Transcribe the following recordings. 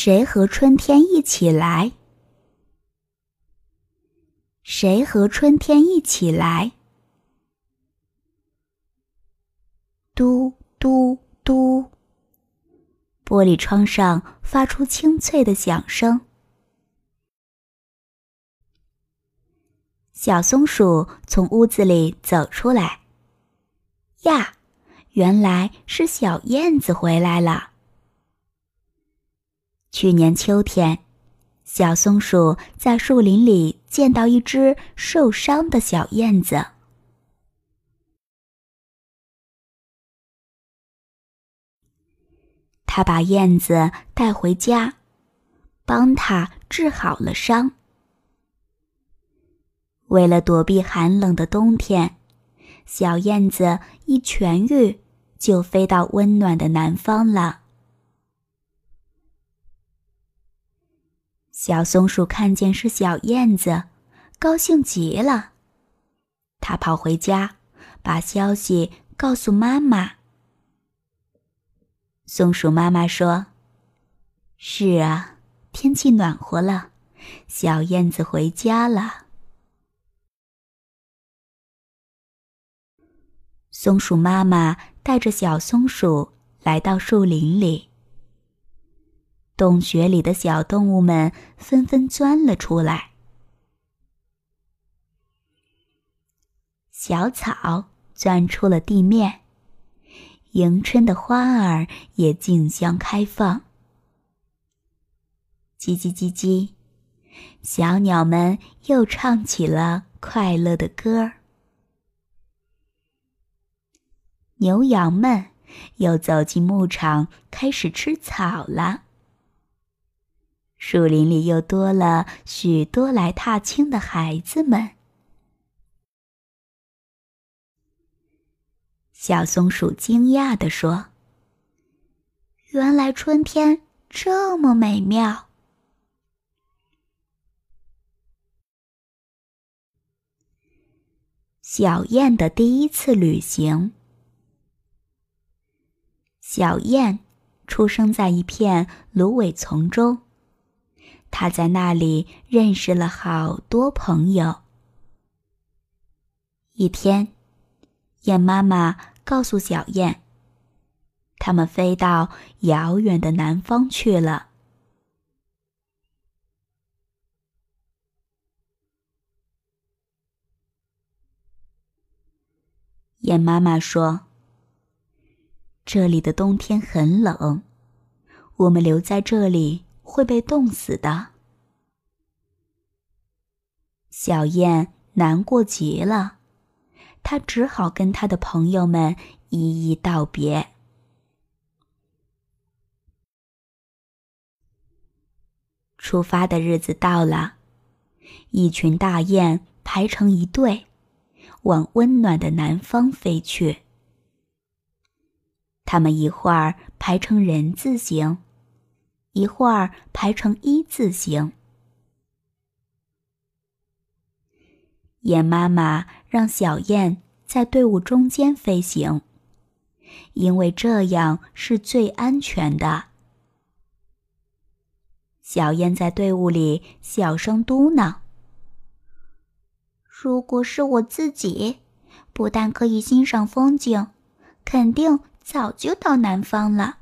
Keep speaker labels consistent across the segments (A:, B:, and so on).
A: 谁和春天一起来？谁和春天一起来？嘟嘟嘟，玻璃窗上发出清脆的响声。小松鼠从屋子里走出来。呀，原来是小燕子回来了。去年秋天，小松鼠在树林里见到一只受伤的小燕子。他把燕子带回家，帮它治好了伤。为了躲避寒冷的冬天，小燕子一痊愈，就飞到温暖的南方了。小松鼠看见是小燕子，高兴极了。它跑回家，把消息告诉妈妈。松鼠妈妈说：“是啊，天气暖和了，小燕子回家了。”松鼠妈妈带着小松鼠来到树林里。洞穴里的小动物们纷纷钻了出来，小草钻出了地面，迎春的花儿也竞相开放。叽叽叽叽，小鸟们又唱起了快乐的歌儿。牛羊们又走进牧场，开始吃草了。树林里又多了许多来踏青的孩子们。小松鼠惊讶地说：“原来春天这么美妙。”小燕的第一次旅行。小燕出生在一片芦苇丛中。他在那里认识了好多朋友。一天，燕妈妈告诉小燕，他们飞到遥远的南方去了。燕妈妈说：“这里的冬天很冷，我们留在这里。”会被冻死的。小燕难过极了，她只好跟她的朋友们一一道别。出发的日子到了，一群大雁排成一队，往温暖的南方飞去。它们一会儿排成人字形。一会儿排成一字形。燕妈妈让小燕在队伍中间飞行，因为这样是最安全的。小燕在队伍里小声嘟囔：“如果是我自己，不但可以欣赏风景，肯定早就到南方了。”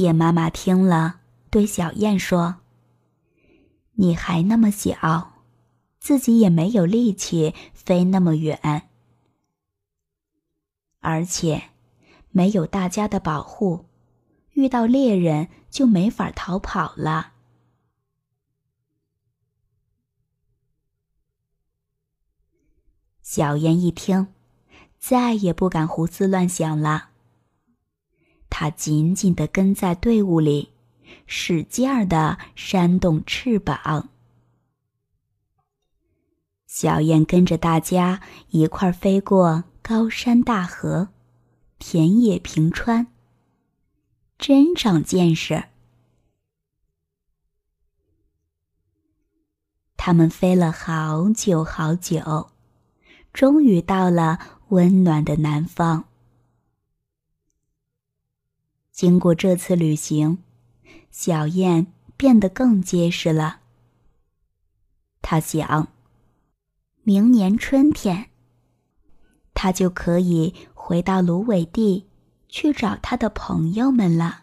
A: 燕妈妈听了，对小燕说：“你还那么小，自己也没有力气飞那么远，而且没有大家的保护，遇到猎人就没法逃跑了。”小燕一听，再也不敢胡思乱想了。它紧紧地跟在队伍里，使劲儿地扇动翅膀。小燕跟着大家一块儿飞过高山大河、田野平川，真长见识。他们飞了好久好久，终于到了温暖的南方。经过这次旅行，小燕变得更结实了。他想，明年春天，他就可以回到芦苇地去找他的朋友们了。